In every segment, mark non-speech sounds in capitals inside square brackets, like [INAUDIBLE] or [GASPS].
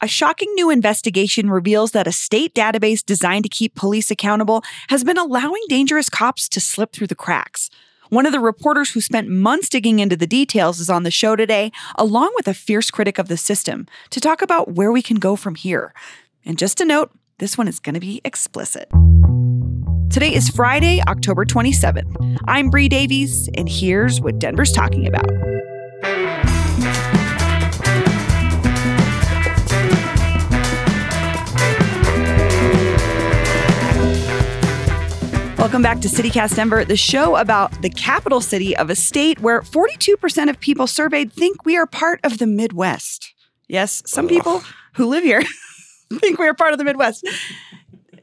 A shocking new investigation reveals that a state database designed to keep police accountable has been allowing dangerous cops to slip through the cracks. One of the reporters who spent months digging into the details is on the show today, along with a fierce critic of the system, to talk about where we can go from here. And just a note, this one is going to be explicit. Today is Friday, October 27th. I'm Bree Davies, and here's what Denver's talking about. Welcome back to CityCast Denver, the show about the capital city of a state where 42% of people surveyed think we are part of the Midwest. Yes, some Ugh. people who live here [LAUGHS] think we are part of the Midwest.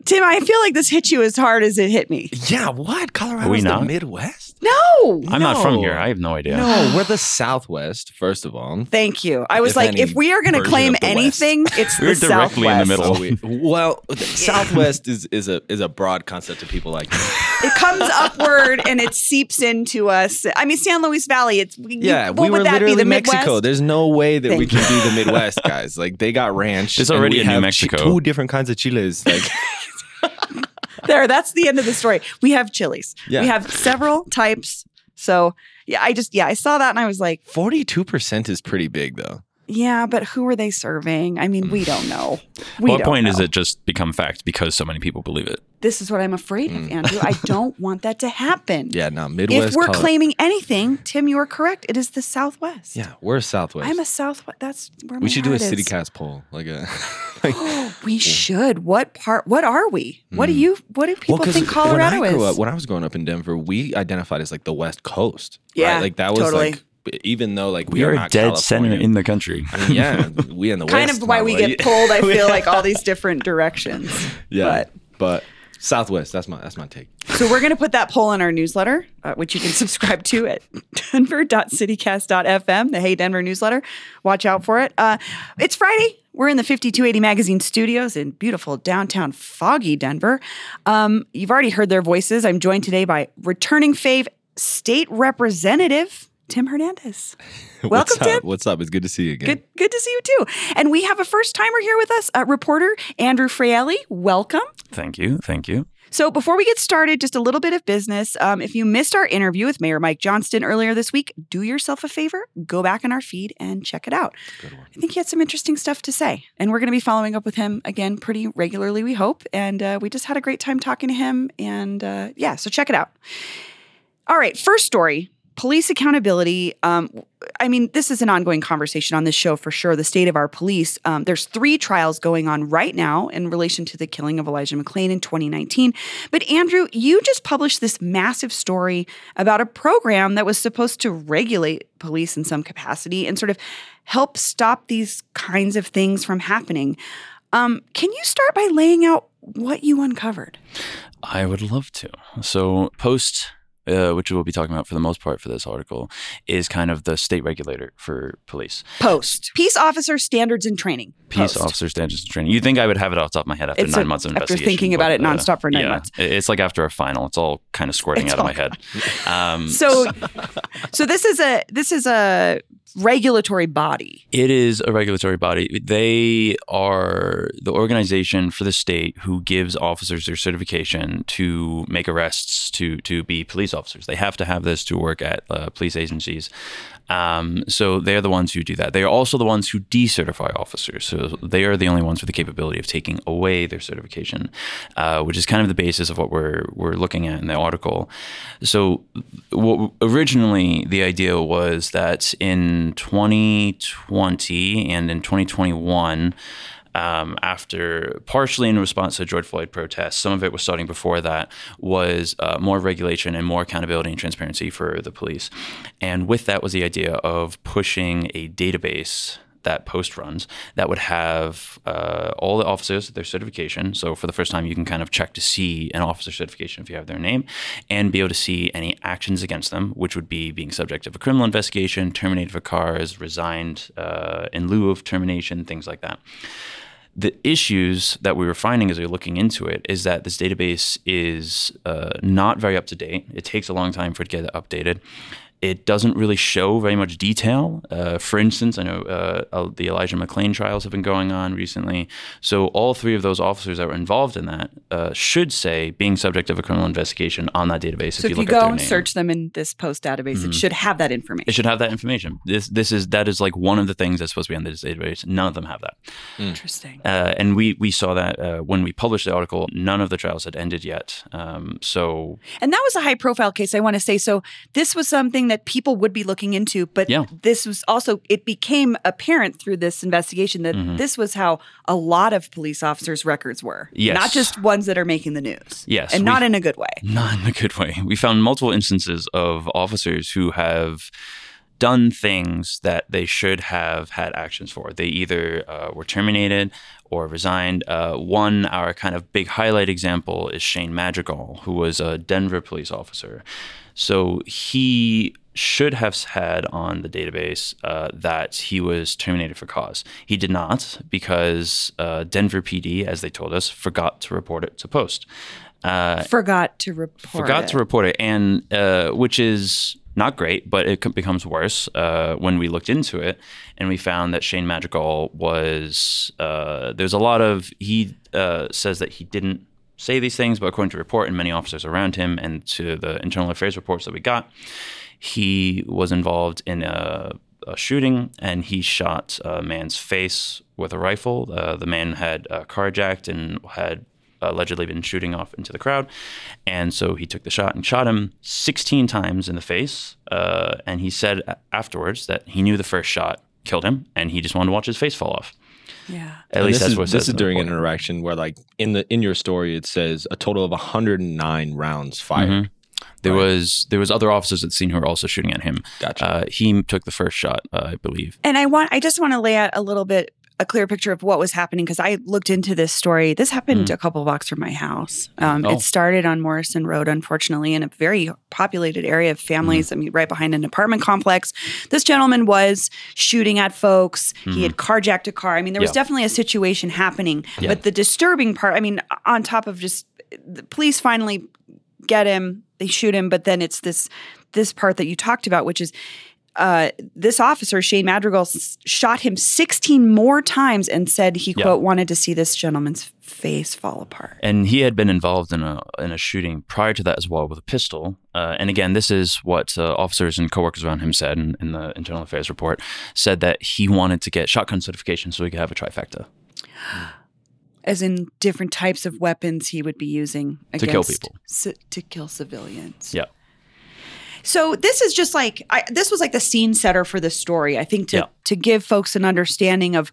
Tim, I feel like this hit you as hard as it hit me. Yeah, what? Colorado's Are we the not? Midwest? No. I'm not from here. I have no idea. No, [SIGHS] we're the Southwest, first of all. Thank you. I was If like, any if we are going to version claim of the West. anything, it's [LAUGHS] We're the directly in the Southwest. middle. Oh, we- well, the [LAUGHS] Southwest is, is a is a broad concept to people like me. It comes upward and it seeps into us. I mean, San Luis Valley. It's we- Yeah, what we would were that be? literally The Mexico. Midwest? There's no way that we Thank can do the Midwest, guys. Like they got ranch. There's and already we a New have Mexico. Two different kinds of chiles. Like [LAUGHS] [LAUGHS] There, that's the end of the story. We have chilies. Yeah. We have several types. So yeah, I just yeah, I saw that and I was like, forty two percent is pretty big, though. Yeah, but who are they serving? I mean, we don't know. [SIGHS] We what don't point is it just become fact because so many people believe it? This is what I'm afraid of, Mm. Andrew. I [LAUGHS] don't want that to happen. Yeah, no Midwest. if we're Colo- claiming anything, Tim, you are correct. It is the Southwest. yeah, we're Southwest. I'm a Southwest. That's where my we should do a heart is. city cast poll, like a [LAUGHS] like. [GASPS] we should. What part? What are we? What do Mm. you? What do people 'cause think Colorado when I grew is? Up, when I was growing up in Denver, we identified as like the West Coast. right? Yeah, like that was totally. like even though like we We are are not dead center in the country. I mean, yeah, [LAUGHS] we in the kind West. of why we like- get pulled. I [LAUGHS] feel like all these different directions. Yeah, But but, Southwest. That's my that's my take. So we're going to put that poll in our newsletter, uh, which you can subscribe to at [LAUGHS] denver.citycast.fm, the Hey Denver newsletter. Watch out for it. Uh, it's Friday. We're in the 5280 Magazine studios in beautiful downtown foggy Denver. Um, you've already heard their voices. I'm joined today by returning fave state representative Tim Hernandez. [LAUGHS] Welcome, What's Tim. up? What's up? It's good to see you again. Good, good to see you too. And we have a first timer here with us, uh, reporter Andrew Fraieli. Welcome. Thank you. Thank you. So, before we get started, just a little bit of business. Um, if you missed our interview with Mayor Mike Johnston earlier this week, do yourself a favor, go back in our feed and check it out. Good one. I think he had some interesting stuff to say. And we're going to be following up with him again pretty regularly, we hope. And uh, we just had a great time talking to him. And uh, yeah, so check it out. All right, first story police accountability. Um, I mean, this is an ongoing conversation on this show for sure. The state of our police. Um, there's three trials going on right now in relation to the killing of Elijah McClain in 2019. But Andrew, you just published this massive story about a program that was supposed to regulate police in some capacity and sort of help stop these kinds of things from happening. Um, can you start by laying out what you uncovered? I would love to. So, Post, uh, which we'll be talking about for the most part for this article, is kind of the state regulator for police. Post Peace Officer Standards and Training. Peace Post. Officer Standards and Training. You think I would have it off the top of my head after It's nine a- months of investigation? after investigation? thinking about it but, uh, nonstop for nine yeah, months. it- It's like after a final. It's all kind of squirting It's out of all- my head. Um, So, [LAUGHS] so this is a this is a regulatory body. It is a regulatory body. They are the organization for the state who gives officers their certification to make arrests to to be police officers. They have to have this to work at uh, police agencies. Um, so they're the ones who do that. They are also the ones who decertify officers. So they are the only ones with the capability of taking away their certification, uh, which is kind of the basis of what we're we're looking at in the article. So what, originally the idea was that in 2020 and in 2021 um, after partially in response to George Floyd protests, some of it was starting before that, was uh, more regulation and more accountability and transparency for the police. And with that was the idea of pushing a database that post runs that would have uh, all the officers their certification. So for the first time, you can kind of check to see an officer certification if you have their name, and be able to see any actions against them, which would be being subject of a criminal investigation, terminated for cars, resigned uh, in lieu of termination, things like that the issues that we were finding as we were looking into it is that this database is uh, not very up to date. It takes a long time for it to get updated. It doesn't really show very much detail. Uh, for instance, I know uh, the Elijah McClain trials have been going on recently. So all three of those officers that were involved in that uh, should say being subject of a criminal investigation on that database. So if, if you, you go and search them in this post database, mm-hmm. it should have that information. It should have that information. This this is that is like one of the things that's supposed to be on this database. None of them have that. Mm. Interesting. Uh, and we we saw that uh, when we published the article. None of the trials had ended yet. Um, so and that was a high profile case. I want to say so. This was something that people would be looking into. But yeah. this was also, it became apparent through this investigation that mm-hmm. this was how a lot of police officers' records were. Yes. Not just ones that are making the news. Yes. And not in a good way. Not in a good way. We found multiple instances of officers who have done things that they should have had actions for. They either uh, were terminated or resigned. Uh, one, our kind of big highlight example is Shane Madrigal, who was a Denver police officer. So he should have had on the database uh, that he was terminated for cause. He did not because uh, Denver PD, as they told us, forgot to report it to Post. Uh, forgot to report. Forgot it. to report it, and uh, which is not great, but it becomes worse uh, when we looked into it and we found that Shane Madrigal was. Uh, there's a lot of he says that he didn't say these things, but according to report and many officers around him and to the internal affairs reports that we got, he was involved in a, a shooting and he shot a man's face with a rifle. Uh, the man had uh, carjacked and had allegedly been shooting off into the crowd. And so he took the shot and shot him 16 times in the face. Uh, and he said afterwards that he knew the first shot killed him and he just wanted to watch his face fall off. Yeah. At and least this that's is, this is during an interaction where, like, in the in your story, it says a total of 109 rounds fired. Mm-hmm. There right. was there was other officers at the scene who were also shooting at him. Gotcha. Uh, he took the first shot, uh, I believe. And I want I just want to lay out a little bit a clear picture of what was happening because I looked into this story. This happened mm. a couple blocks from my house. Um, oh. It started on Morrison Road, unfortunately, in a very populated area of families. Mm. I mean, right behind an apartment complex. This gentleman was shooting at folks. Mm. He had carjacked a car. I mean, there was yeah. definitely a situation happening. Yeah. But the disturbing part, I mean, on top of just the police finally get him, they shoot him, but then it's this this part that you talked about, which is uh, this officer, Shane Madrigal, s- shot him 16 more times and said he, yeah. quote, wanted to see this gentleman's face fall apart. And he had been involved in a, in a shooting prior to that as well with a pistol. Uh, and again, this is what uh, officers and coworkers around him said in, in, the internal affairs report, said that he wanted to get shotgun certification so he could have a trifecta. As in different types of weapons he would be using to kill people. C- to kill civilians. Yeah. So this is just like I, this was like the scene setter for the story. I think to yeah. to give folks an understanding of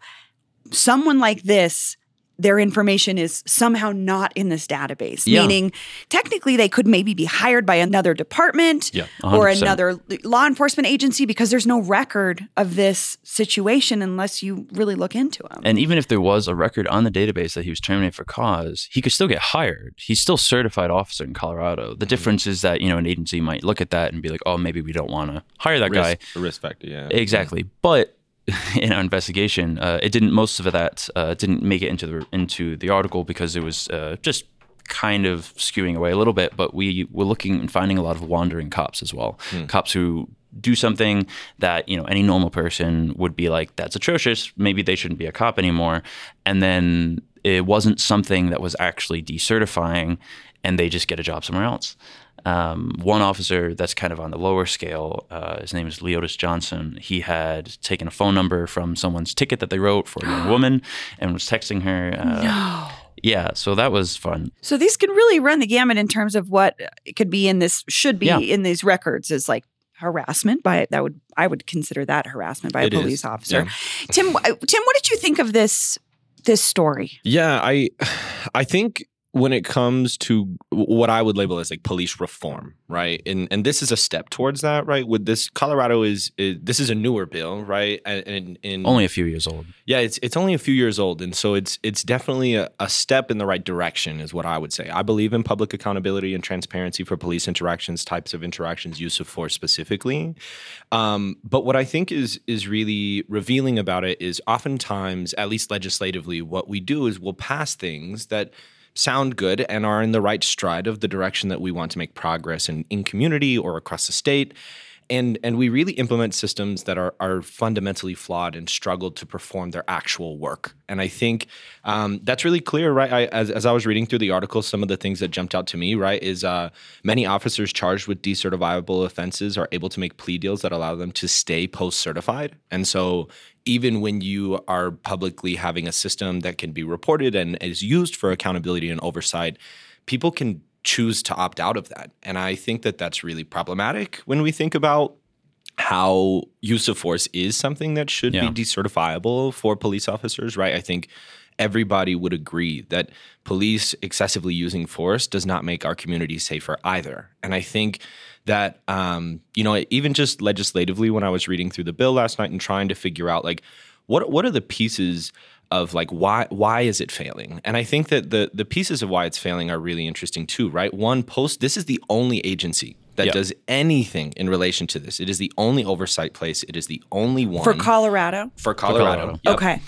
someone like this their information is somehow not in this database. Yeah. Meaning, technically, they could maybe be hired by another department yeah, or another law enforcement agency because there's no record of this situation unless you really look into them. And even if there was a record on the database that he was terminated for cause, he could still get hired. He's still certified officer in Colorado. The mm-hmm. difference is that you know an agency might look at that and be like, oh, maybe we don't want to hire that risk, guy. A risk factor, yeah. Exactly, but [LAUGHS] in our investigation, uh, it didn't. Most of that uh, didn't make it into the into the article because it was uh, just kind of skewing away a little bit. But we were looking and finding a lot of wandering cops as well, mm. cops who do something that you know any normal person would be like, "That's atrocious. Maybe they shouldn't be a cop anymore." And then it wasn't something that was actually decertifying, and they just get a job somewhere else. Um, one officer that's kind of on the lower scale, uh, his name is Leotis Johnson. He had taken a phone number from someone's ticket that they wrote for a young [GASPS] woman and was texting her. Uh, no. Yeah, so that was fun. So these can really run the gamut in terms of what could be in this, should be Yeah. in these records is like harassment by that would I would consider that harassment by It a is, police officer. yeah. Tim, Tim, what did you think of this this story? Yeah, I [SIGHS] I think when it comes to what I would label as like police reform, right? And and this is a step towards that, right? With this Colorado is, is this is a newer bill, right? And, and, and Only a few years old. yeah, it's it's only a few years old, and so it's it's definitely a, a step in the right direction, is what I would say. I believe in public accountability and transparency for police interactions, types of interactions, use of force specifically. Um, but what I think is is really revealing about it is oftentimes, at least legislatively, what we do is we'll pass things that sound good and are in the right stride of the direction that we want to make progress in, in community or across the state and and we really implement systems that are are fundamentally flawed and struggle to perform their actual work. And I think um, that's really clear, right? I, as as I was reading through the article, some of the things that jumped out to me, right, is uh, many officers charged with decertifiable offenses are able to make plea deals that allow them to stay post certified, and so. Even when you are publicly having a system that can be reported and is used for accountability and oversight, people can choose to opt out of that. And I think that that's really problematic when we think about how use of force is something that should Yeah. be decertifiable for police officers, right? I think everybody would agree that police excessively using force does not make our community safer either. And I think that um, you know, even just legislatively, when I was reading through the bill last night and trying to figure out like what what are the pieces of like why why is it failing? And I think that the the pieces of why it's failing are really interesting too, right? One post this is the only agency that Yeah. does anything in relation to this. It is the only oversight place. It is the only one For Colorado? for Colorado. Colorado. Yep. Okay.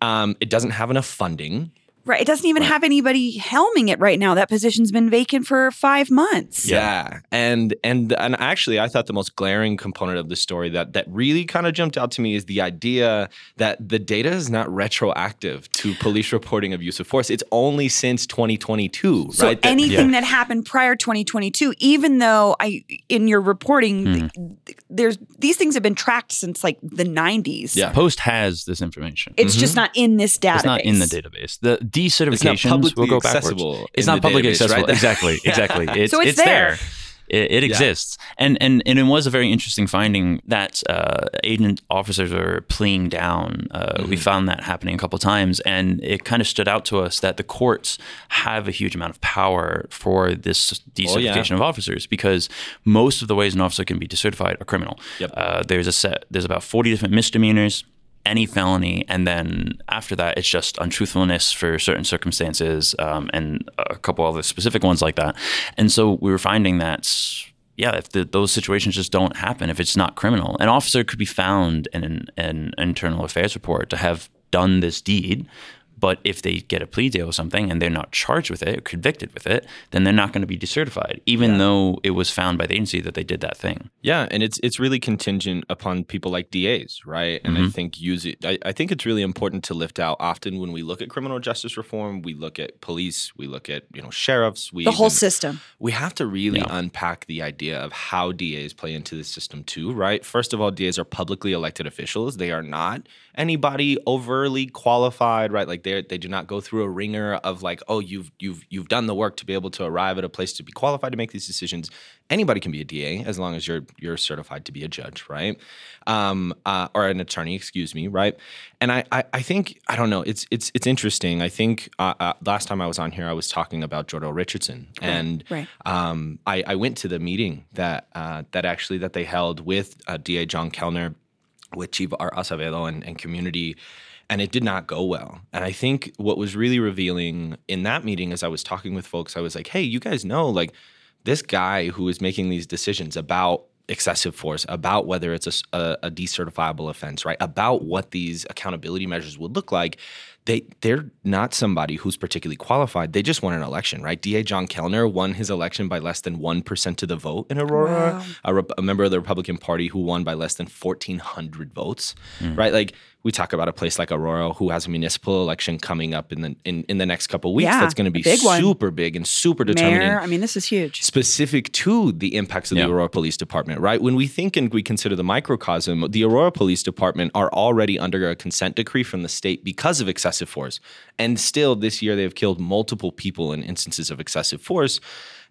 Um, it doesn't have enough funding. Right. It doesn't even have anybody helming it right now. That position's been vacant for five months. Yeah. And and and actually I thought the most glaring component of the story that that really kind of jumped out to me is the idea that the data is not retroactive to police reporting of use of force. It's only since 2022, So right? That- anything that happened prior 2022, even though I in your reporting, hmm. th- there's these things have been tracked since like the 90s. Yeah. Post has this information. It's just mm-hmm. not in this database. It's not in the database. The decertifications publicly will go backwards. accessible It's not publicly database, accessible. right? Exactly. [LAUGHS] Exactly. It's, So it's there. It, it exists, and and and it was a very interesting finding that uh, agent officers are pleading down. Uh, We found that happening a couple times, and it kind of stood out to us that the courts have a huge amount of power for this decertification of officers because most of the ways an officer can be decertified are criminal. Yep. Uh, there's a set. There's about forty different misdemeanors any felony, and then after that, it's just untruthfulness for certain circumstances, um, and a couple other specific ones like that. And so we were finding that, yeah, if the, those situations just don't happen, if it's not criminal, an officer could be found in an, an internal affairs report to have done this deed. But if they get a plea deal or something and they're not charged with it, or convicted with it, then they're not going to be decertified, even though it was found by the agency that they did that thing. Yeah, and it's it's really contingent upon people like DAs, right? And I mm-hmm. think use it. I, I think it's really important to lift out. Often when we look at criminal justice reform, we look at police, we look at you know sheriffs, we The whole even- system. we have to really Yeah. unpack the idea of how DAs play into the system too, right? First of all, DAs are publicly elected officials. They are not anybody overly qualified, right? Like they they do not go through a ringer of like, oh, you've you've you've done the work to be able to arrive at a place to be qualified to make these decisions. Anybody can be a DA as long as you're you're certified to be a judge, right? Um, uh, or an attorney, excuse me, right? And I, I I think I don't know. It's it's it's interesting. I think uh, uh, last time I was on here, I was talking about Jordan Richardson, and right. um, I, I went to the meeting that uh, that actually that they held with uh, DA John Kellner, with Chief Art Acevedo and, and community, and it did not go well. And I think what was really revealing in that meeting, as I was talking with folks, I was like, "Hey, you guys know like this guy who is making these decisions about excessive force, about whether it's a, a, a decertifiable offense, right? About what these accountability measures would look like, they they're not somebody who's particularly qualified. They just won an election, right? DA John Kellner won his election by less than one percent of the vote in Aurora. Wow. A, rep, a, member of the Republican Party who won by less than fourteen hundred votes, mm. right? Like we talk about a place like Aurora who has a municipal election coming up in the in, in the next couple weeks. Yeah, that's going to be big super one. big and super determining. Mayor, I mean, this is huge. Specific to the impacts of the Aurora Police Department, right? When we think and we consider the microcosm, the Aurora Police Department are already under a consent decree from the state because of excessive force, and still this year they have killed multiple people in instances of excessive force.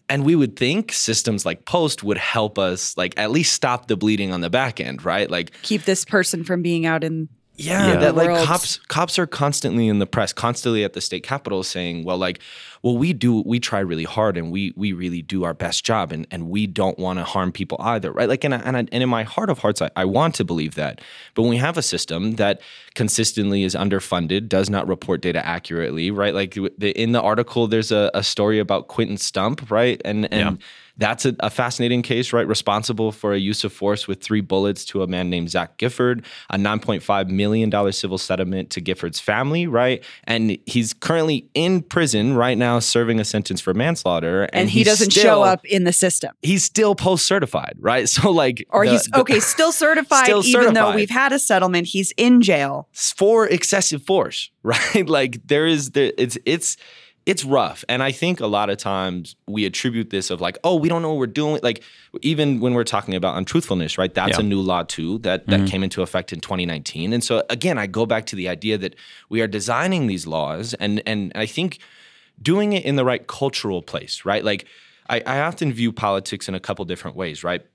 And we would think systems like Post would help us, like at least stop the bleeding on the back end, right? Like keep this person from being out in yeah, yeah, that like cops cops are constantly in the press, constantly at the state capitol saying, well, like, well, we do we try really hard and we we really do our best job and and we don't want to harm people either, right? Like, and I, and, I, and in my heart of hearts, I, I want to believe that, but when we have a system that consistently is underfunded, does not report data accurately, right? Like in the article, there's a, a story about quentin Stump, right? And and. Yeah that's a, a, fascinating case, right? Responsible for a use of force with three bullets to a man named Zach Gifford, a $9.5 million civil settlement to Gifford's family, right? And he's currently in prison right now serving a sentence for manslaughter. And, and he doesn't still, show up in the system. He's still post certified, right? [LAUGHS] So, like, or the, he's okay, still certified, still even certified. though we've had a settlement, he's in jail for excessive force, [LAUGHS] right? like, there is, there, it's, it's, it's rough. And I think a lot of times we attribute this of like, oh, we don't know what we're doing. Like even when we're talking about untruthfulness, right? That's yeah. a new law too that that mm-hmm. came into effect in 2019. And so again, I go back to the idea that we are designing these laws and and I think doing it in the right cultural place, right? Like I, I often view politics in a couple different ways, right?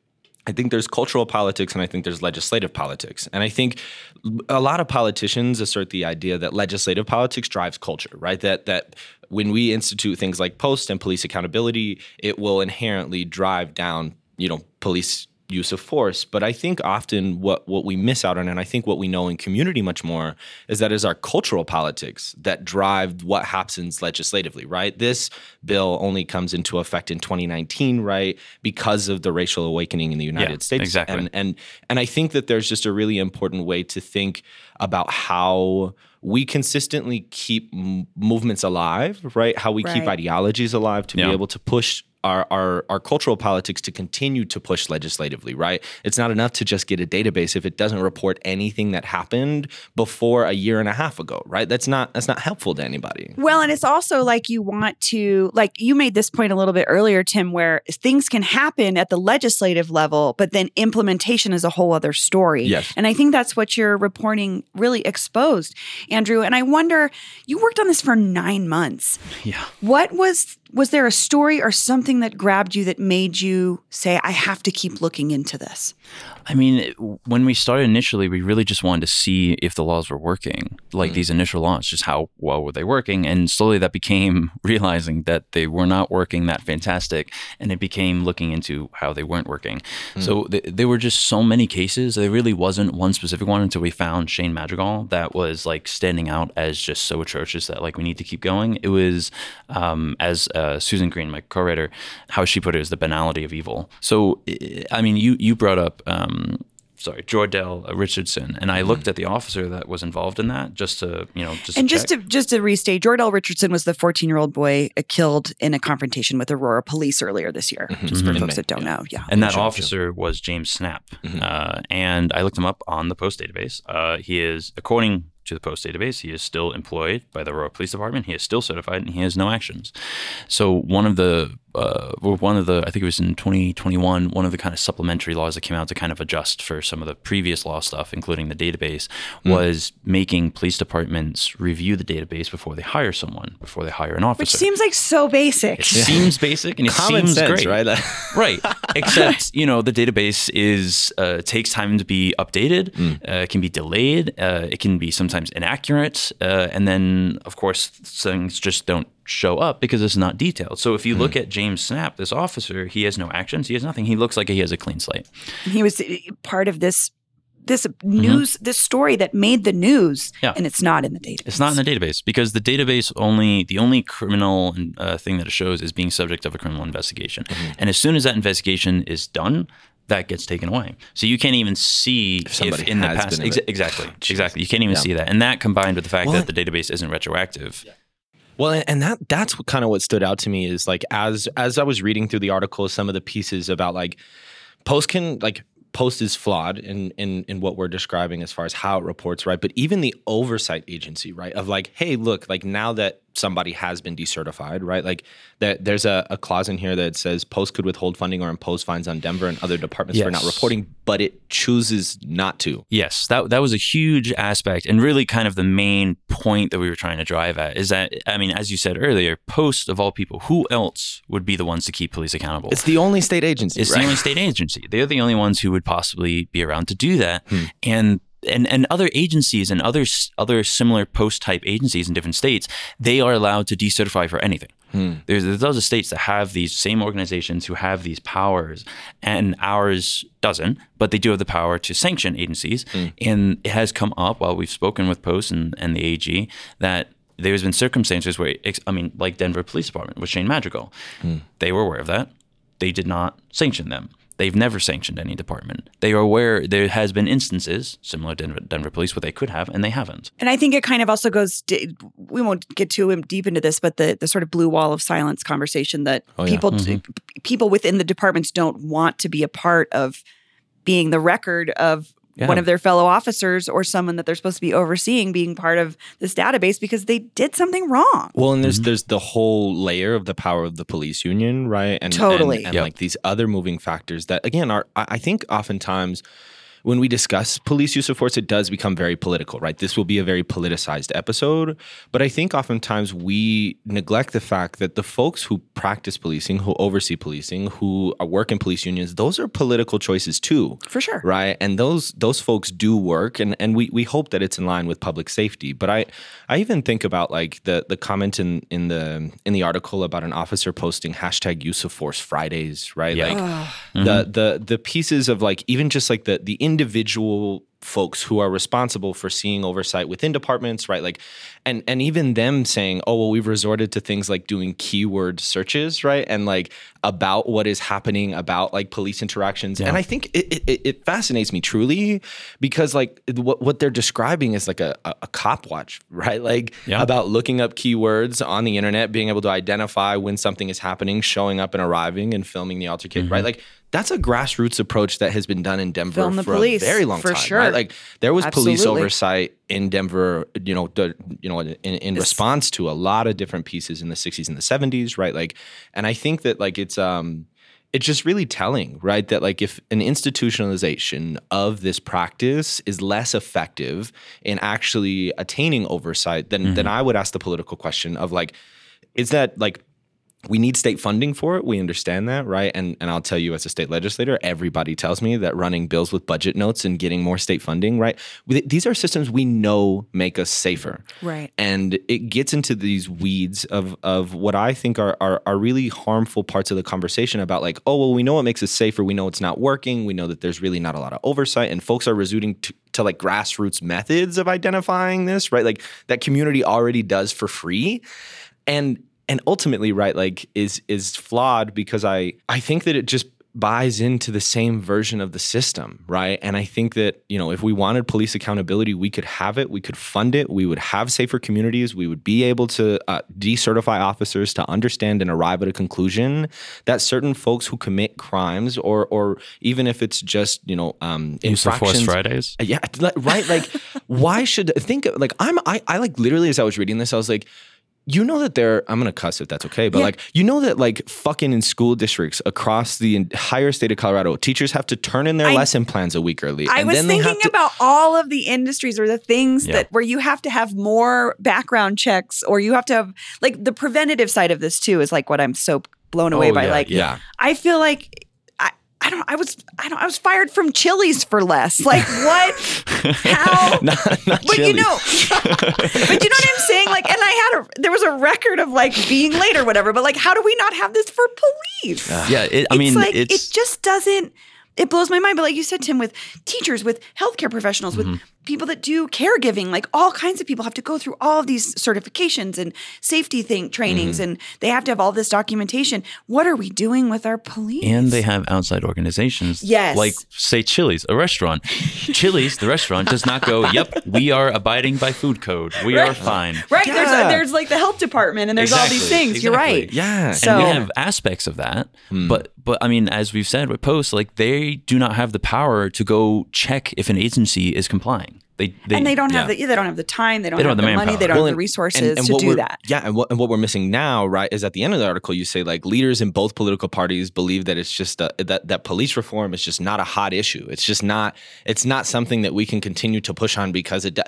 I think there's cultural politics and I think there's legislative politics. And I think a lot of politicians assert the idea that legislative politics drives culture, right? That that when we institute things like post and police accountability, it will inherently drive down, you know, police use of force. But I think often what what we miss out on, and I think what we know in community much more, is that is our cultural politics that drive what happens legislatively. Right, this bill only comes into effect in 2019, right, because of the racial awakening in the United yeah, States. Exactly, and and and I think that there's just a really important way to think about how we consistently keep m- movements alive, right? How we right. keep ideologies alive to yeah. be able to push our, our, our cultural politics to continue to push legislatively, right? It's not enough to just get a database if it doesn't report anything that happened before a year and a half ago, right? That's not that's not helpful to anybody. Well, and it's also like you want to like you made this point a little bit earlier, Tim, where things can happen at the legislative level, but then implementation is a whole other story. Yes. And I think that's what your reporting really exposed, Andrew. And I wonder, you worked on this for nine months. Yeah. What was was there a story or something that grabbed you that made you say, I have to keep looking into this? I mean, when we started initially, we really just wanted to see if the laws were working, like mm. these initial laws, just how well were they working. And slowly that became [LAUGHS] realizing that they were not working that fantastic. And it became looking into how they weren't working. Mm. So th- there were just so many cases. There really wasn't one specific one until we found Shane Madrigal that was like standing out as just so atrocious that like we need to keep going. It was, um, as uh, Susan Greene, my co writer, how she put it is the banality of evil. So, I mean, you, you brought up, um, sorry, Jordell Richardson, and I mm-hmm. looked at the officer that was involved in that just to, you know, just and to just to just to restate, Jordell Richardson was the 14 year old boy uh, killed in a confrontation with Aurora police earlier this year. Mm-hmm. Just for mm-hmm. folks that don't yeah. know, yeah. And that officer was James Snapp, mm-hmm. uh, and I looked him up on the Post database. Uh, he is, according to the Post database. He is still employed by the Aurora Police Department. He is still certified, and he has no actions. So one of the uh, one of the I think it was in 2021 one of the kind of supplementary laws that came out to kind of adjust for some of the previous law stuff, including the database, mm. was making police departments review the database before they hire someone, before they hire an officer. Which seems like so basic. It yeah. seems basic and it Common seems sense, great, right? [LAUGHS] right. Except you know the database is uh, takes time to be updated. Mm. Uh, it can be delayed. Uh, it can be sometimes inaccurate, uh, and then of course things just don't show up because it's not detailed. So if you look hmm. at James Snapp, this officer, he has no actions, he has nothing. He looks like he has a clean slate. He was uh, part of this this news mm-hmm. this story that made the news yeah. and it's not in the database it's not in the database because the database only the only criminal uh, thing that it shows is being subject of a criminal investigation mm-hmm. and as soon as that investigation is done that gets taken away. So you can't even see if, somebody in the past been in exa- it. exactly exactly you can't even see that, and that combined with the fact Well, that the database isn't retroactive. Well, and- that that's what kind of what stood out to me is like as as I was reading through the article, some of the pieces about like post can like post is flawed in in in what we're describing as far as how it reports, right? But even the oversight agency, right, of like, hey, look, like now that somebody has been decertified, right? Like that there's a, a clause in here that says post could withhold funding or impose fines on Denver and other departments for not reporting, but it chooses not to. Yes, that that was a huge aspect, and really kind of the main point that we were trying to drive at is that I mean, as you said earlier, Post of all people, who else would be the ones to keep police accountable? It's the only state agency. It's right? the only state agency. They're the only ones who would possibly be around to do that. Hmm. And and and other agencies and other other similar post type agencies in different states, they are allowed to decertify for anything. Hmm. There's, there's other states that have these same organizations who have these powers, and ours doesn't, but they do have the power to sanction agencies. Hmm. And it has come up while we've spoken with Post and, and the AG that there's been circumstances where, I mean, like Denver Police Department with Shane Madrigal, they were aware of that. They did not sanction them. They've never sanctioned any department. They are aware there has been instances similar to Denver, Denver Police where they could have, and they haven't. And I think it kind of also goes. d- We won't get too deep into this, but the the sort of blue wall of silence conversation that Oh, yeah. people mm-hmm. people within the departments don't want to be a part of being the record of Yeah. one of their fellow officers or someone that they're supposed to be overseeing being part of this database because they did something wrong. Well, and there's Mm-hmm. there's the whole layer of the power of the police union, right? And Totally. and, and Yep. like these other moving factors that again are I I think oftentimes when we discuss police use of force, it does become very political, right? This will be a very politicized episode. But I think oftentimes we neglect the fact that the folks who practice policing, who oversee policing, who work in police unions, those are political choices too For sure. right and those those folks do work and and we we hope that it's in line with public safety but i i even think about like the the comment in in the in the article about an officer posting hashtag use of force fridays right Yeah. like the mm-hmm. the the pieces of like even just like the the individual folks who are responsible for seeing oversight within departments right like and and even them saying oh well we've resorted to things like doing keyword searches right and like about what is happening about like police interactions and i think it, it, it fascinates me truly because like what, what they're describing is like a, a, a cop watch [LAUGHS] right like Yeah. about looking up keywords on the internet being able to identify when something is happening showing up and arriving and filming the altercation Mm-hmm. right like that's a grassroots approach that has been done in Denver Film the for police, a very long for time. sure. Right? Like there was police oversight in Denver, you know, the, you know, in, in response to a lot of different pieces in the 60s and the 70s, right? Like, and I think that like it's um it's just really telling, right? That like if an institutionalization of this practice is less effective in actually attaining oversight, then then I would ask the political question of like, is that like we need state funding for it. We understand that, right? And and I'll tell you, as a state legislator, everybody tells me that running bills with budget notes and getting more state funding, right? These are systems we know make us safer, Right. And it gets into these weeds of of what I think are, are are really harmful parts of the conversation about like, oh well, we know what makes us safer. We know it's not working. We know that there's really not a lot of oversight, and folks are resorting to, to like grassroots methods of identifying this, right? Like that community already does for free, and and ultimately right like is is flawed because i i think that it just buys into the same version of the system right and i think that you know if we wanted police accountability we could have it we could fund it we would have safer communities we would be able to uh, decertify officers to understand and arrive at a conclusion that certain folks who commit crimes or or even if it's just you know um Use infractions Fridays. yeah, right. Like, [LAUGHS] why should think like I'm I, I like literally as I was reading this, I was like, you know that there. I'm gonna cuss if that's okay, but Yeah. like you know that like fucking in school districts across the entire state of Colorado, teachers have to turn in their I- lesson plans a week early. I and was then they thinking to, about all of the industries or the things Yeah. that where you have to have more background checks or you have to have like the preventative side of this too is like what I'm so blown oh, away Oh, by. yeah, like yeah. I feel like I, don't I was I don't I was fired from Chili's for less. Like [LAUGHS] what? How? [LAUGHS] not, not But you know, [LAUGHS] but you know what I'm saying? Like, and I had a there was a record of like being late or whatever. But like, how do we not have this for police? Yeah, it, I it's mean, like it just doesn't. It blows my mind. But like you said, Tim, with teachers, with healthcare professionals, Mm-hmm. With people that do caregiving, like all kinds of people have to go through all of these certifications and safety thing trainings Mm-hmm. and they have to have all this documentation. What are we doing with our police? and they have outside organizations. Yes. Like, say, Chili's, a restaurant. [LAUGHS] Chili's, the restaurant, does not go, yep, we are abiding by food code. We are fine. Right. There's Yeah. there's like the health department and there's all these Exactly, things. You're right. Yeah. So- and we have aspects of that, but but I mean, as we've said with posts, like they do not have the power to go check if an agency is complying. They, they and they don't have the they don't have the time, they don't, They have, don't the have the money, they don't manpower. have the resources and- and to do that. Yeah, and what, and what we're missing now, right, is at the end of the article, you say like leaders in both political parties believe that it's just a, that that police reform is just not a hot issue. It's just not. It's not something that we can continue to push on because it.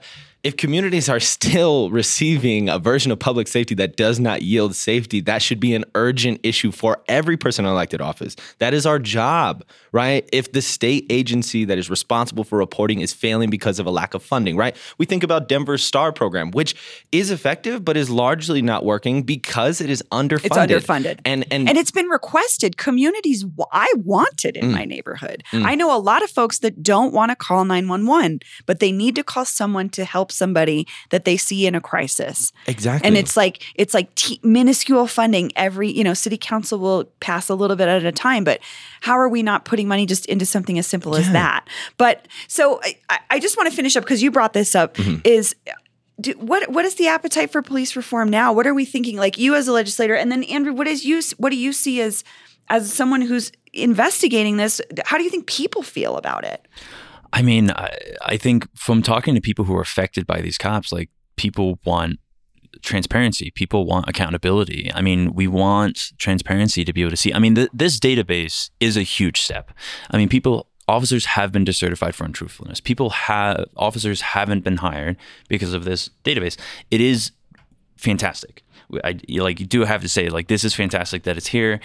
If communities are still receiving a version of public safety that does not yield safety, that should be an urgent issue for every person in elected office. That is our job, right? If the state agency that is responsible for reporting is failing because of a lack of funding, right? We think about Denver's STAR program, which is effective but is largely not working because it is underfunded. It's underfunded. And and, and it's been requested. Communities, I want it in mm. my neighborhood. Mm. I know a lot of folks that don't want to call 911, but they need to call someone to help somebody that they see in a crisis. exactly. And it's like it's like t- minuscule funding. Every you know, city council will pass a little bit at a time. But how are we not putting money just into something as simple as that? But so I- I, just want to finish up because you brought this up. Mm-hmm. Is do, what what is the appetite for police reform now? What are we thinking? Like you as a legislator, and then Andrew, what is you? What do you see as as someone who's investigating this? How do you think people feel about it? I mean, I, I think from talking to people who are affected by these cops, like people want transparency. People want accountability. I mean, we want transparency to be able to see. I mean, th- this database is a huge step. I mean, people, officers have been decertified for untruthfulness. People have, officers haven't been hired because of this database. It is fantastic. I like you do have to say like this is fantastic that it's here.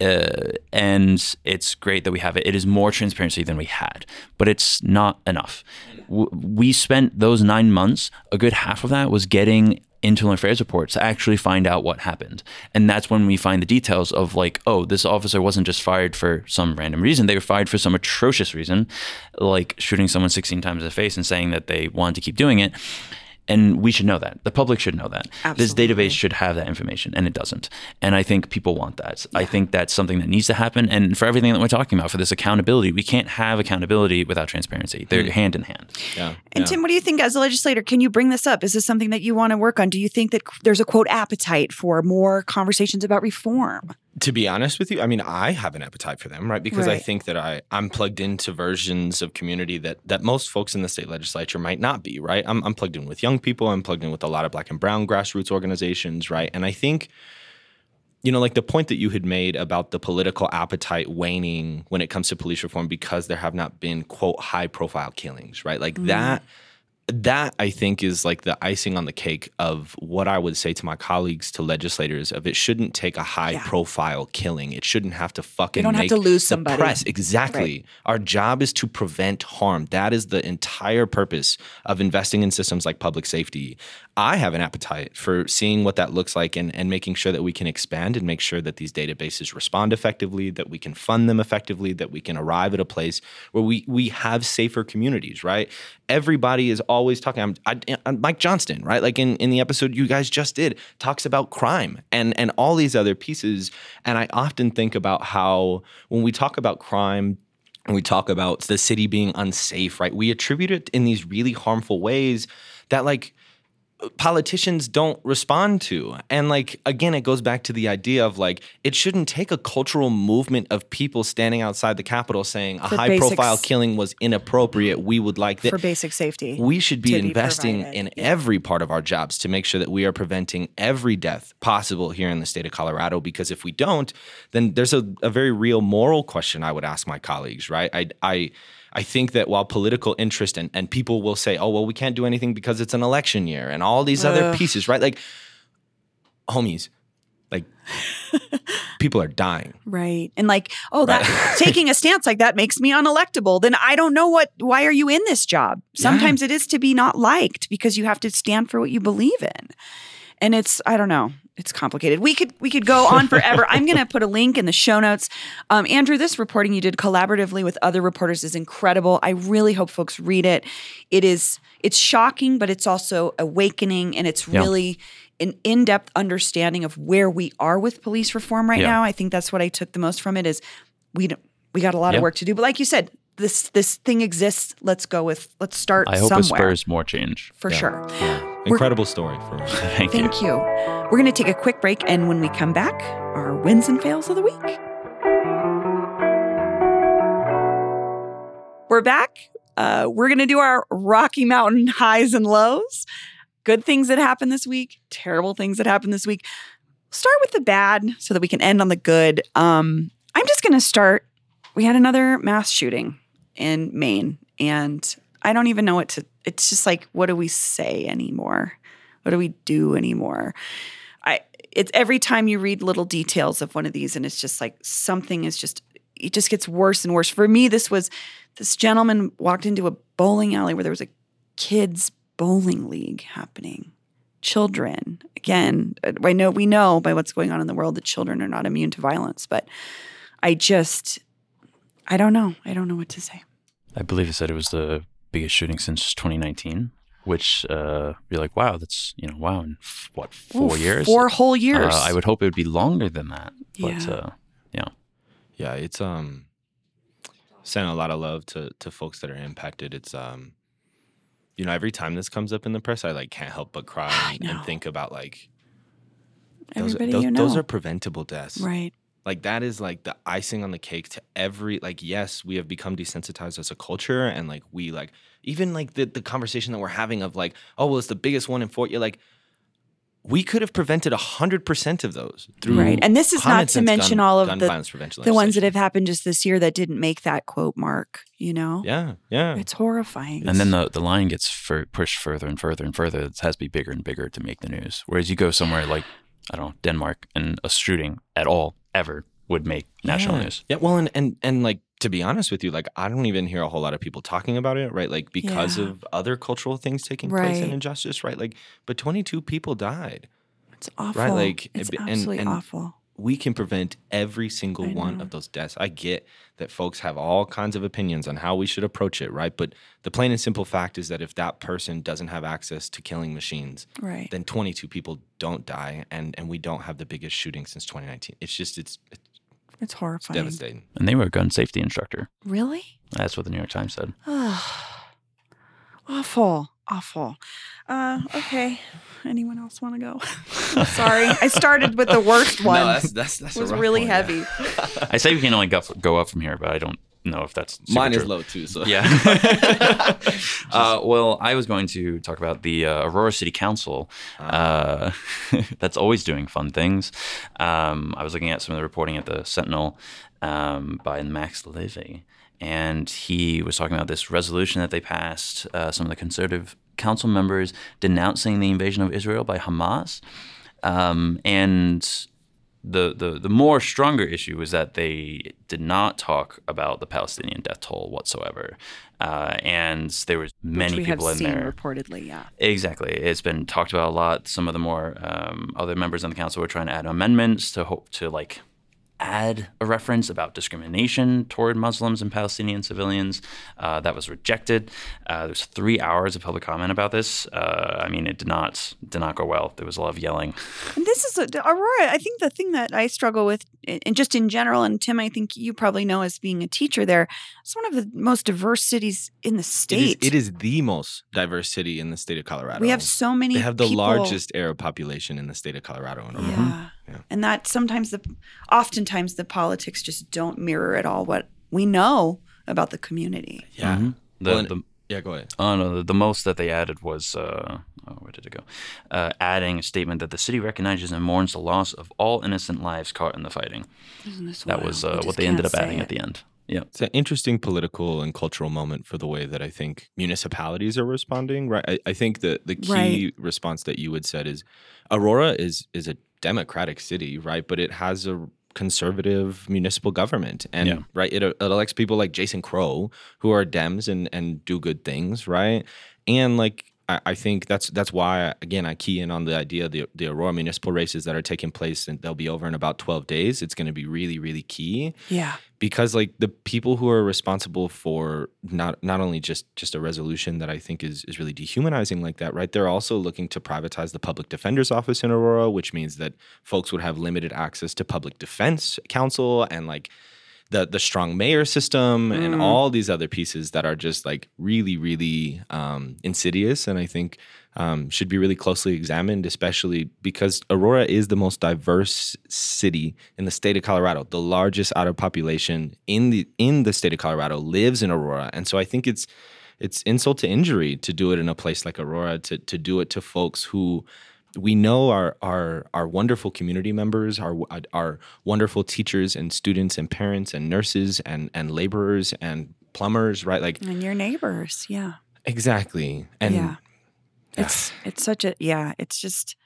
Uh, and it's great that we have it. It is more transparency than we had, but it's not enough. We spent those nine months. A good half of that was getting internal affairs reports to actually find out what happened, and that's when we find the details of like, oh, this officer wasn't just fired for some random reason; they were fired for some atrocious reason, like shooting someone 16 times in the face and saying that they wanted to keep doing it. And we should know that. The public should know that. This database should have that information, and it doesn't. And I think people want that. I think that's something that needs to happen. And for everything that we're talking about, for this accountability, we can't have accountability without transparency. They're mm. hand in hand. yeah, And yeah. Tim, what do you think as a legislator? Can you bring this up? Is this something that you want to work on? Do you think that there's a quote appetite for more conversations about reform? To be honest with you, I mean, I have an appetite for them, right? Because I think that I I'm plugged into versions of community that that most folks in the state legislature might not be, right? I'm I'm plugged in with young people. I'm plugged in with a lot of black and brown grassroots organizations, right? And I think you know, like the point that you had made about the political appetite waning when it comes to police reform because there have not been quote high profile killings, right? Like mm-hmm. that that I think is like the icing on the cake of what I would say to my colleagues, to legislators, of it shouldn't take a high profile killing. It shouldn't have to fucking don't have to lose the somebody. press. Exactly. Our job is to prevent harm. That is the entire purpose of investing in systems like public safety. I have an appetite for seeing what that looks like and, and making sure that we can expand and make sure that these databases respond effectively, that we can fund them effectively, that we can arrive at a place where we we have safer communities, right? Everybody is always talking. I'm, I, I'm Mike Johnston, right? Like in, in the episode you guys just did, talks about crime and and all these other pieces. And I often think about how when we talk about crime, and we talk about the city being unsafe, right? We attribute it in these really harmful ways that like politicians don't respond to. And like again it goes back to the idea of like it shouldn't take a cultural movement of people standing outside the capitol saying a For high profile killing was inappropriate. We would like For basic safety. we should be be investing provided. in every part of our jobs to make sure that we are preventing every death possible here in the state of Colorado. Because if we don't, then there's a, a very real moral question I would ask my colleagues, right? I, I, I think that while political interest and, and people will say, oh, well, we can't do anything because it's an election year and all these other pieces, right? Like, homies, like, [LAUGHS] people are dying. Right. And like, oh, that [LAUGHS] taking a stance like that makes me unelectable. Then I don't know what why are you in this job? Sometimes it is to be not liked because you have to stand for what you believe in. And it's I don't know. It's complicated. We could we could go on forever. I'm going to put a link in the show notes. Um, Andrew, this reporting you did collaboratively with other reporters is incredible. I really hope folks read it. It is it's shocking, but it's also awakening, and it's Yeah. really an in-depth understanding of where we are with police reform right Yeah. now. I think that's what I took the most from it. Is we we got a lot Yeah. of work to do, but like you said, this this thing exists. Let's go with let's start I hope somewhere it spurs more change. for sure. Incredible story for [LAUGHS] Thank, you. Thank you. We're going to take a quick break, and when we come back, our wins and fails of the week. We're back. Uh, we're going to do our Rocky Mountain highs and lows. Good things that happened this week, terrible things that happened this week. Start with the bad so that we can end on the good. Um, I'm just going to start. We had another mass shooting in Maine, and I don't even know what to. It's just like, what do we say anymore? What do we do anymore? I it's every time you read little details of one of these and it's just like something is just it just gets worse and worse. For me, this was this gentleman walked into a bowling alley where there was a kids bowling league happening. Children. Again, uh, I know we know by what's going on in the world that children are not immune to violence, but I just I don't know. I don't know what to say. I believe it said it was the biggest shooting since 2019, which uh, you're like, wow, that's you know, wow, in f- what four Ooh, years? Four whole years. Uh, I would hope it would be longer than that. But Yeah. uh, yeah, Yeah, it's um sending a lot of love to to folks that are impacted. It's um you know, every time this comes up in the press, I like can't help but cry and, and think about like those, Everybody those, you know. those are preventable deaths. right. Like that is like the icing on the cake to every like yes, we have become desensitized as a culture and like we like even like the the conversation that we're having of like, oh well it's the biggest one in Fort you're like we could have prevented hundred percent of those through Right. And this is not to mention gun- all of the violence prevention the ones that have happened just this year that didn't make that quote mark, you know? Yeah, yeah. It's horrifying. and then the the line gets fur- pushed further and further and further. It has to be bigger and bigger to make the news. Whereas you go somewhere like I don't know Denmark, and a shooting at all ever would make national yeah. news. Yeah, well, and, and and like to be honest with you, like I don't even hear a whole lot of people talking about it, right? Like because Yeah. of other cultural things taking place and injustice, right? Like, but 22 people died. it's awful. Right? Like, it's and- absolutely and- awful. We can prevent every single I one know. of those deaths. I get that folks have all kinds of opinions on how we should approach it, right? But the plain and simple fact is that if that person doesn't have access to killing machines, Right. then 22 people don't die, and and we don't have the biggest shooting since 2019. It's just it's, it's It's horrifying. devastating. And they were a gun safety instructor. Really? That's what the New York Times said. [SIGHS] awful. Awful. Uh, [SIGHS] okay. Anyone else want to go? [LAUGHS] Sorry. I started with the worst [LAUGHS] one. No, that's that's that's it a was rough really one, yeah. heavy. I say we can only go, go up from here, but I don't know if that's super Mine is true. low too. So Yeah. [LAUGHS] uh, well, I was going to talk about the uh, Aurora City Council. Uh, that's always doing fun things. Um, I was looking at some of the reporting at the Sentinel um, by Max Levy, and he was talking about this resolution that they passed. Uh, some of the conservative council members denouncing the invasion of Israel by Hamas. Um, and the, the the more stronger issue was that they did not talk about the Palestinian death toll whatsoever, uh, and there was many Which we people have in seen there. reportedly, yeah. Exactly, it's been talked about a lot. Some of the more um, other members on the council were trying to add amendments to hope to like add a reference about discrimination toward Muslims and Palestinian civilians. Uh, that was rejected. Uh, There's three hours of public comment about this. Uh, I mean, it did not did not go well. There was a lot of yelling. And this is a, Aurora. I think the thing that I struggle with, and just in general, and Tim, I think you probably know as being a teacher there, it's one of the most diverse cities in the It is, state. it is the most diverse city in the state of Colorado. We have so many. They have the people- largest Arab population in the state of Colorado. in Aurora. Yeah. Yeah. And that sometimes the, oftentimes the politics just don't mirror at all what we know about the community. Yeah. Mhm. The, Well, the, Yeah. Go ahead. Oh no, the, the most that they added was uh, oh, where did it go? Uh, adding a statement that the city recognizes and mourns the loss of all innocent lives caught in the fighting. Isn't this That was uh, what they ended up adding it. at the end. Yeah, It's an interesting political and cultural moment for the way that I think municipalities are responding. Right. I, I think that the key Right. response that you would said is Aurora is is a democratic city, right? But it has a conservative municipal government and Yeah. right it, it elects people like jason crow who are dems and and do good things right and like I, I think that's that's why again I key in on the idea of the the Aurora municipal races that are taking place and they'll be over in about twelve days. It's going to be really really key. Yeah. Because like the people who are responsible for not not only just just a resolution that I think is is really dehumanizing like that, right? They're also looking to privatize the public defender's office in Aurora, which means that folks would have limited access to public defense counsel and like the the strong mayor system and Mm. all these other pieces that are just like really really um, insidious and I think um, should be really closely examined, especially because Aurora is the most diverse city in the state of Colorado. The largest Arab population in the in the state of Colorado lives in Aurora, and so I think it's it's insult to injury to do it in a place like Aurora to to do it to folks who we know our our our wonderful community members, our our wonderful teachers and students and parents and nurses and and laborers and plumbers, right? Like And your neighbors. Yeah. exactly. And yeah. It's ah. it's such a yeah, it's just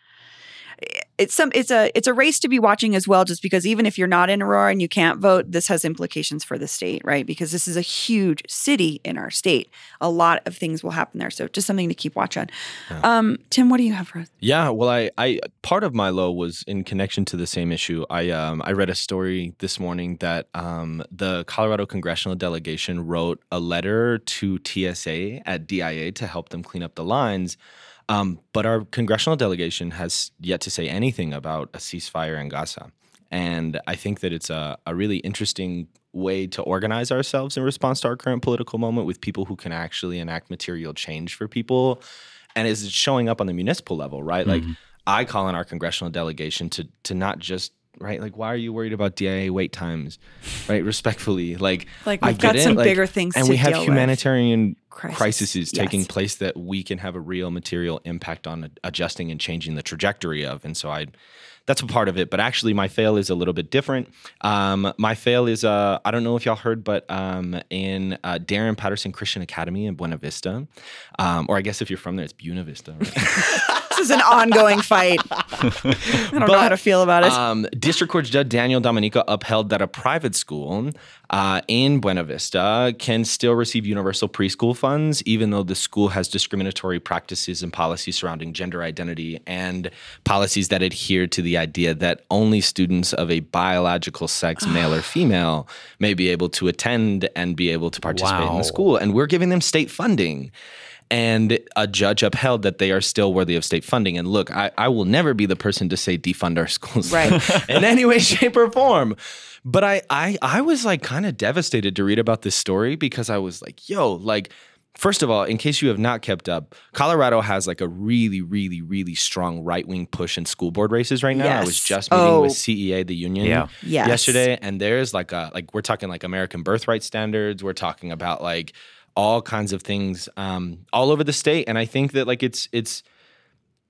it's some it's a it's a race to be watching as well just because even if you're not in Aurora and you can't vote this has implications for the state right? Because this is a huge city in our state. A lot of things will happen there. So just something to keep watch on. Um Tim what do you have for us? Yeah, well, I, I part of my low was in connection to the same issue. I um I read a story this morning that um the Colorado congressional delegation wrote a letter to TSA at DIA to help them clean up the lines. Um, but our congressional delegation has yet to say anything about a ceasefire in Gaza. And I think that it's a, a really interesting way to organize ourselves in response to our current political moment with people who can actually enact material change for people and is showing up on the municipal level, right? Like I call on our congressional delegation to to not just right like why are you worried about DIA wait times, right? Respectfully, like Like, we've got some like- bigger things and we have humanitarian Crisis, crises taking place that we can have a real material impact on adjusting and changing the trajectory of, and so I. That's a part of it, but actually, my fail is a little bit different. Um, my fail is uh, I don't know if y'all heard, but um, in uh, Darren Patterson Christian Academy in Buena Vista, um, or I guess if you're from there, it's Buena Vista. Right? [LAUGHS] [LAUGHS] this is an ongoing fight. [LAUGHS] I don't know how to feel about it. Um, District Court Judge Daniel Domenico upheld that a private school uh, in Buena Vista can still receive universal preschool funds, even though the school has discriminatory practices and policies surrounding gender identity and policies that adhere to the idea that only students of a biological sex, [SIGHS] male or female, may be able to attend and be able to participate in the school. And we're giving them state funding and a judge upheld that they are still worthy of state funding. And look, I, I will never be the person to say defund our [LAUGHS] schools Right. [LAUGHS] in any way, shape, or form. But I I I was like kind of devastated to read about this story because I was like, yo, like First of all, in case you have not kept up, Colorado has like a really, really, really strong right wing push in school board races right now. I was just meeting Oh. with CEA, the union, Yeah. Yes. yesterday, and there's like a like we're talking like American birthright standards. We're talking about like all kinds of things um, all over the state, and I think that like it's it's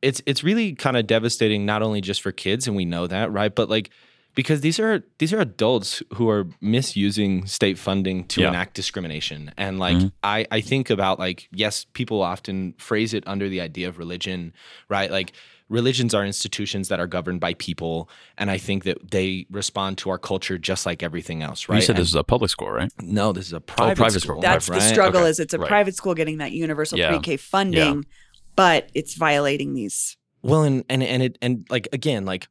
it's it's really kind of devastating not only just for kids, and we know that, right? But like because these are these are adults who are misusing state funding to Yeah. enact discrimination, and like I I think about like yes, people often phrase it under the idea of religion, right? Like religions are institutions that are governed by people, and I think that they respond to our culture just like everything else, right? You said And- this is a public school, right? no, this is a private, oh, private school. school. That's the struggle Okay. is it's a Right. private school getting that universal Yeah. pre-K funding, but it's violating these. Well, and and and it and like again, like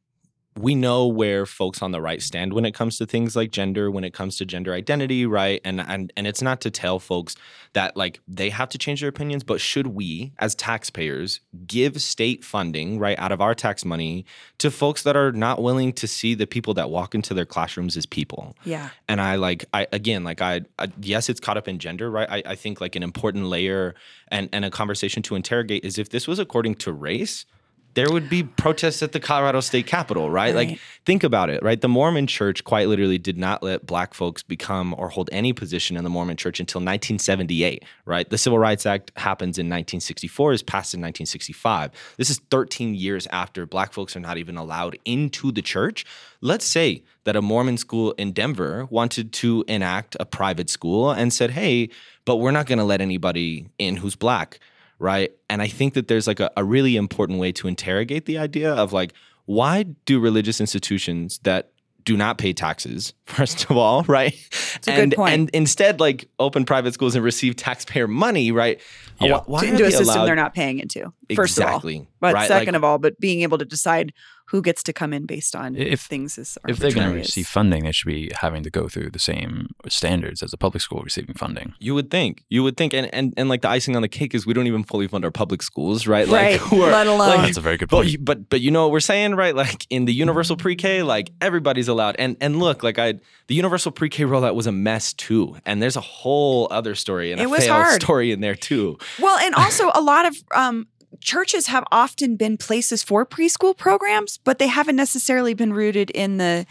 we know where folks on the right stand when it comes to things like gender, when it comes to gender identity, right? And and and it's not to tell folks that like they have to change their opinions, but should we as taxpayers give state funding, right, out of our tax money to folks that are not willing to see the people that walk into their classrooms as people? Yeah. and i like i again like I, I yes it's caught up in gender right I, I think like an important layer and and a conversation to interrogate is if this was according to race there would be protests at the Colorado State Capitol, right? Like, think about it, right? The Mormon church quite literally did not let black folks become or hold any position in the Mormon church until 1978, right? The Civil Rights Act happens in 1964, is passed in 1965. This is 13 years after black folks are not even allowed into the church. Let's say that a Mormon school in Denver wanted to enact a private school and said, hey, but we're not going to let anybody in who's black right? And I think that there's like a, a really important way to interrogate the idea of like, why do religious institutions that do not pay taxes, [LAUGHS] first of all, right? a good point. And instead, like open private schools and receive taxpayer money, right? Yeah. Why, why to, into a they system allowed- they're not paying into. First exactly, of all, but right? second Like, of all, but being able to decide who gets to come in based on If- things is are If they're going to receive funding, they should be having to go through the same standards as a public school receiving funding. You would think. You would think, and, and and like the icing on the cake is we don't even fully fund our public schools, right? Right, [LAUGHS] Like, who are- let alone- like, That's a very good point. you, but but you know what we're saying, right? Like in the universal pre-K, like everybody's allowed. And and look, like I the universal pre-K rollout was a mess too. And there's a whole other story and It a was failed hard. story in there too. Well, and also a lot of um, churches have often been places for preschool programs, but they haven't necessarily been rooted in the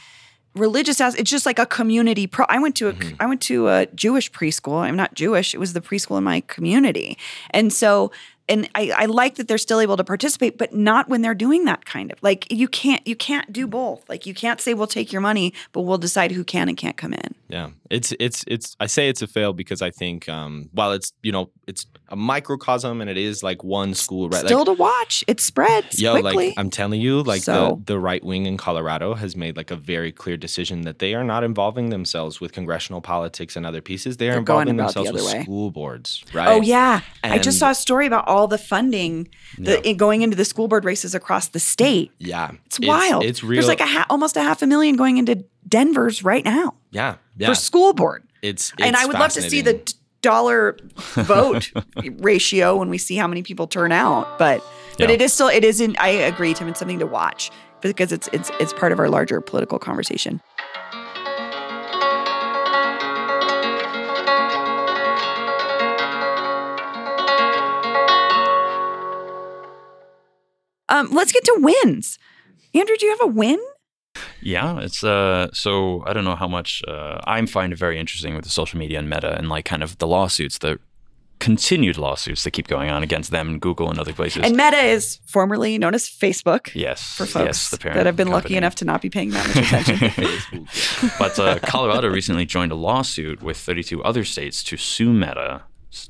religious as it's just like a community pro i went to a I went to a jewish preschool. I'm not jewish. It was the preschool in my community. And so and I, I like that they're still able to participate but not when they're doing that kind of like you can't you can't do both. Like you can't say we'll take your money but we'll decide who can and can't come in. Yeah, it's it's it's. I say it's a fail because I think um, while it's you know it's a microcosm and it is like one school, right? still like, to watch it spreads Yo, quickly like I'm telling you, like So- the, the right wing in Colorado has made like a very clear decision that they are not involving themselves with congressional politics and other pieces. They are They're involving about the themselves with way. school boards, right? Oh yeah, I just saw a story about all the funding the, going into the school board races across the state. yeah. It's, wild. It's, real. There's like a ha- almost a half a million going into Denver's right now yeah, yeah. for school board, it's, and I would love to see the dollar [LAUGHS] vote ratio when we see how many people turn out. But but Yeah. it is still it isn't. I agree, Tim. It's something to watch because it's it's it's part of our larger political conversation. Um, let's get to wins. Andrew, do you have a win? Yeah, it's uh so I don't know how much uh I find it very interesting with the social media and meta and like kind of the lawsuits, the continued lawsuits that keep going on against them and Google and other places. And Meta is formerly known as Facebook yes, for folks yes, the parent that have been lucky enough to not be paying that much attention. [LAUGHS] but uh, Colorado recently joined a lawsuit with 32 other states to sue Meta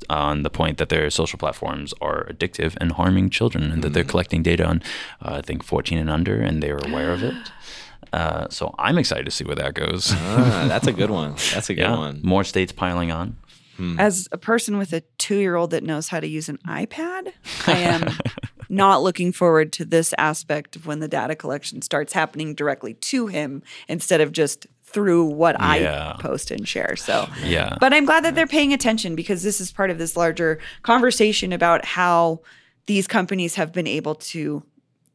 on the point that their social platforms are addictive and harming children, and that Mm. they're collecting data on, uh, I think, 14 and under, and they are aware of it. [GASPS] Uh, so I'm excited to see where that goes. Ah, that's a good one. That's a good yeah, one. more states piling on. As a person with a two year old that knows how to use an iPad, I am [LAUGHS] not looking forward to this aspect of when the data collection starts happening directly to him instead of just through what Yeah. I post and share. So, Yeah. but I'm glad that they're paying attention because this is part of this larger conversation about how these companies have been able to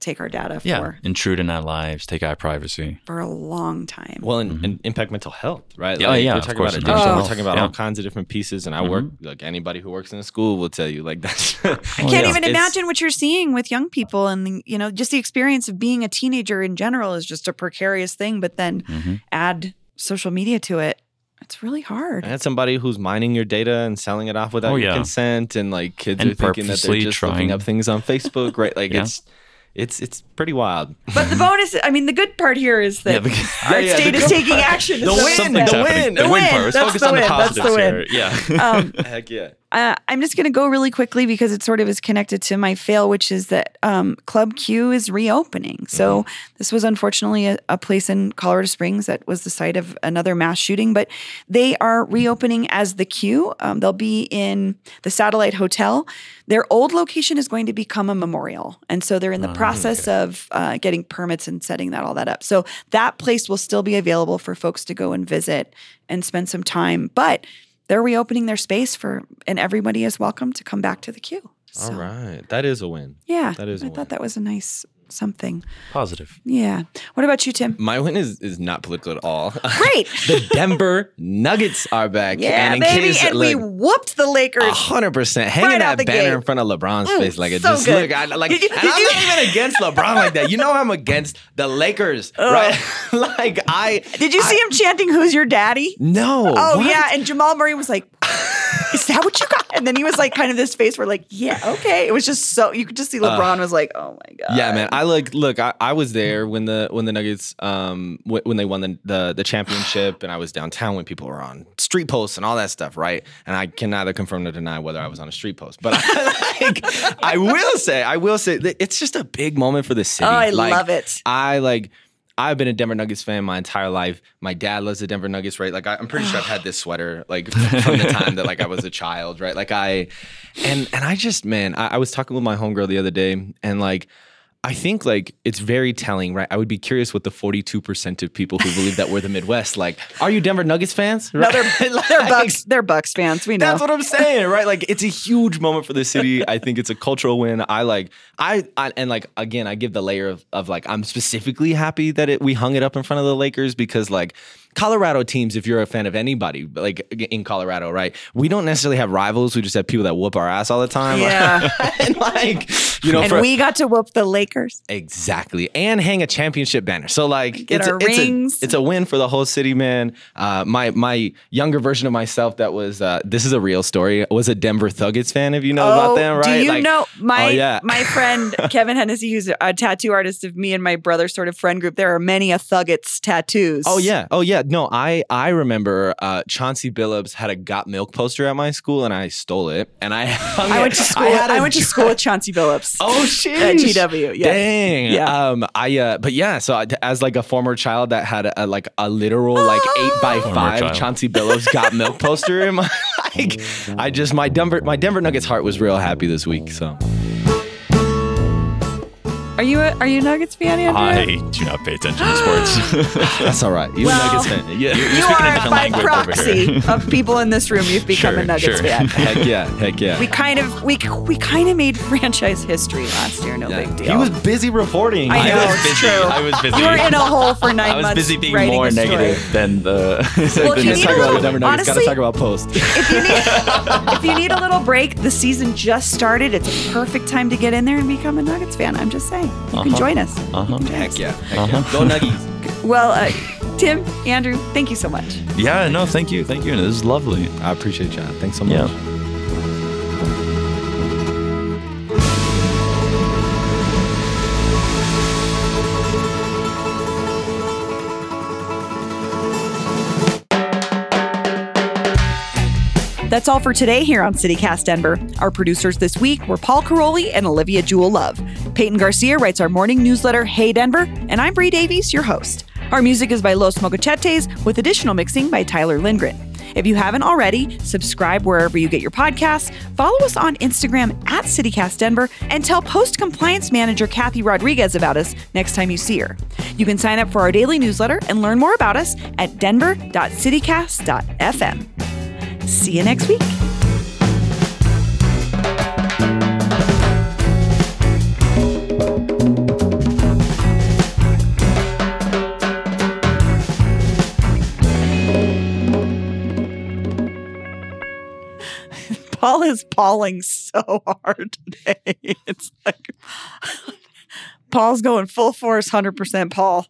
take our data yeah, for intrude in our lives, take our privacy. for a long time. Well, and, and impact mental health, right? Yeah, yeah, We're of talking course, about addiction. mental We're talking about yeah. all kinds of different pieces. And I work like anybody who works in a school will tell you, like [LAUGHS] that's. I [LAUGHS] I can't yeah. even imagine what you're seeing with young people and you know just the experience of being a teenager in general is just a precarious thing but then hmm add social media to it it's really hard I had somebody who's mining your data and selling it off without Oh, your consent, and like kids And are thinking that they're just trying- looking up things on Facebook, right? Like [LAUGHS] Yeah. it's it's it's pretty wild. but the bonus i mean the good part here is that Yeah, the- our [LAUGHS] Ah, yeah, state the is taking part. action The win, the Something's it says. happening. win. The, The win win. part. Let's That's focus the on the win. That's the positives win. here. Yeah. um, [LAUGHS] Heck yeah. Uh, I'm just going to go really quickly because it sort of is connected to my fail, which is that um, Club Q is reopening. So this was unfortunately a, a place in Colorado Springs that was the site of another mass shooting, but they are reopening as the Q. Um, they'll be in the Satellite Hotel. Their old location is going to become a memorial, and so they're in the process of uh, getting permits and setting that all that up. So that place will still be available for folks to go and visit and spend some time, but they're reopening their space for and everybody is welcome to come back to the queue. So, All right, that is a win. Yeah. That is a I win. I thought that was a nice something. Positive. Yeah. What about you, Tim? My win is is not political at all. Great. [LAUGHS] the Denver Nuggets are back. yeah, and in baby. case, and we whooped the Lakers. A hundred percent. Hanging Right that banner gate. in front of LeBron's Mm, face, like it so just good. look. I, like, Did [LAUGHS] you- and I'm you- not even against LeBron like that. You know, I'm against the Lakers, [LAUGHS] right? like I Did you I- see him chanting, Who's your daddy? No. Oh, what? yeah. And Jamal Murray was like, Is that what you got? And then he was like, kind of this face where, like, yeah, okay. It was just so, you could just see LeBron was like, Oh my God. Yeah, man. I like look. I, I was there when the when the Nuggets um w- when they won the, the the championship, and I was downtown when people were on street posts and all that stuff, right? And I can neither confirm nor deny whether I was on a street post, but [LAUGHS] I, like, I will say, I will say, that it's just a big moment for the city. Oh, I Like, love it. I like. I've been a Denver Nuggets fan my entire life. My dad loves the Denver Nuggets, right? Like I, I'm pretty sure I've had this [SIGHS] sweater like from the time that like I was a child, right? Like I, and and I just man, I, I was talking with my homegirl the other day, and like. I think like it's very telling, right? I would be curious what the 42% of people who believe that we're the Midwest, like, are you Denver Nuggets fans? No, they're, [LAUGHS] Like, they're Bucks. They're Bucks fans. We know. That's what I'm saying, right? Like it's a huge moment for the city. I think it's a cultural win. I like I, I and like again, I give the layer of, of like I'm specifically happy that it we hung it up in front of the Lakers because like Colorado teams, if you're a fan of anybody, like in Colorado, right? We don't necessarily have rivals. We just have people that whoop our ass all the time. Yeah. [LAUGHS] and like, you know, and for, we got to whoop the Lakers. Exactly, and hang a championship banner. So like, Get it's, our a, it's, rings. A, it's a win for the whole city, man. Uh, my my younger version of myself that was uh, this is a real story was a Denver Thuggets fan. If you know about them, right? Oh, Do you Like, know my oh, yeah. my friend [LAUGHS] Kevin Hennessy, who's a tattoo artist of me and my brother sort of friend group? There are many a Thuggets tattoos. Oh yeah, oh yeah. No, I I remember uh, Chauncey Billups had a Got Milk poster at my school, and I stole it, and I hung [LAUGHS] I it- went to school. had I, a went to school with Chauncey Billups. [LAUGHS] Oh shit! At GW, yeah. Dang. Yeah. Um. I. Uh. But yeah. So I, as like a former child that had a, like a literal like eight by five child. Chauncey Billups got milk poster in my [LAUGHS] like. I just my Denver my Denver Nuggets heart was real happy this week. So Are you a, are you a Nuggets fan, Andrew? I do not pay attention to sports. [GASPS] that's all right. You Well, a Nuggets fan? Yeah. You're you speaking a are different by language over proxy here. of people in this room. You've become Sure, a Nuggets sure. fan. [LAUGHS] heck yeah. Heck yeah. We kind of we we kind of made franchise history last year. No Yeah. big deal. He was busy reporting. I know, was it's busy. true. I was busy. you were in a hole for [LAUGHS] nine months. I was months. busy being more negative than the. Well, than you need talk a about little- the Gotta talk about post. if you need if you need a little break, the season just started. It's a perfect time to get in there and become a Nuggets fan. I'm just saying. You can Uh-huh. join us. Uh-huh. Heck yeah. Heck Uh-huh. yeah. Go Nuggies. [LAUGHS] Well, uh, Tim, Andrew, thank you so much. Yeah, no, thank you, thank you. This is lovely. I appreciate you. Thanks so much. Yeah. That's all for today here on CityCast Denver. Our producers this week were Paul Karolyi and Olivia Jewel Love. Peyton Garcia writes our morning newsletter, Hey Denver, and I'm Bree Davies, your host. Our music is by Los Mocochetes, with additional mixing by Tyler Lindgren. If you haven't already, subscribe wherever you get your podcasts, follow us on Instagram at CityCast Denver, and tell Post Compliance Manager Kathy Rodriguez about us next time you see her. You can sign up for our daily newsletter and learn more about us at denver.citycast.fm. See you next week. [LAUGHS] Paul is pawing so hard today. [LAUGHS] It's like [LAUGHS] Paul's going full force, 100% Paul.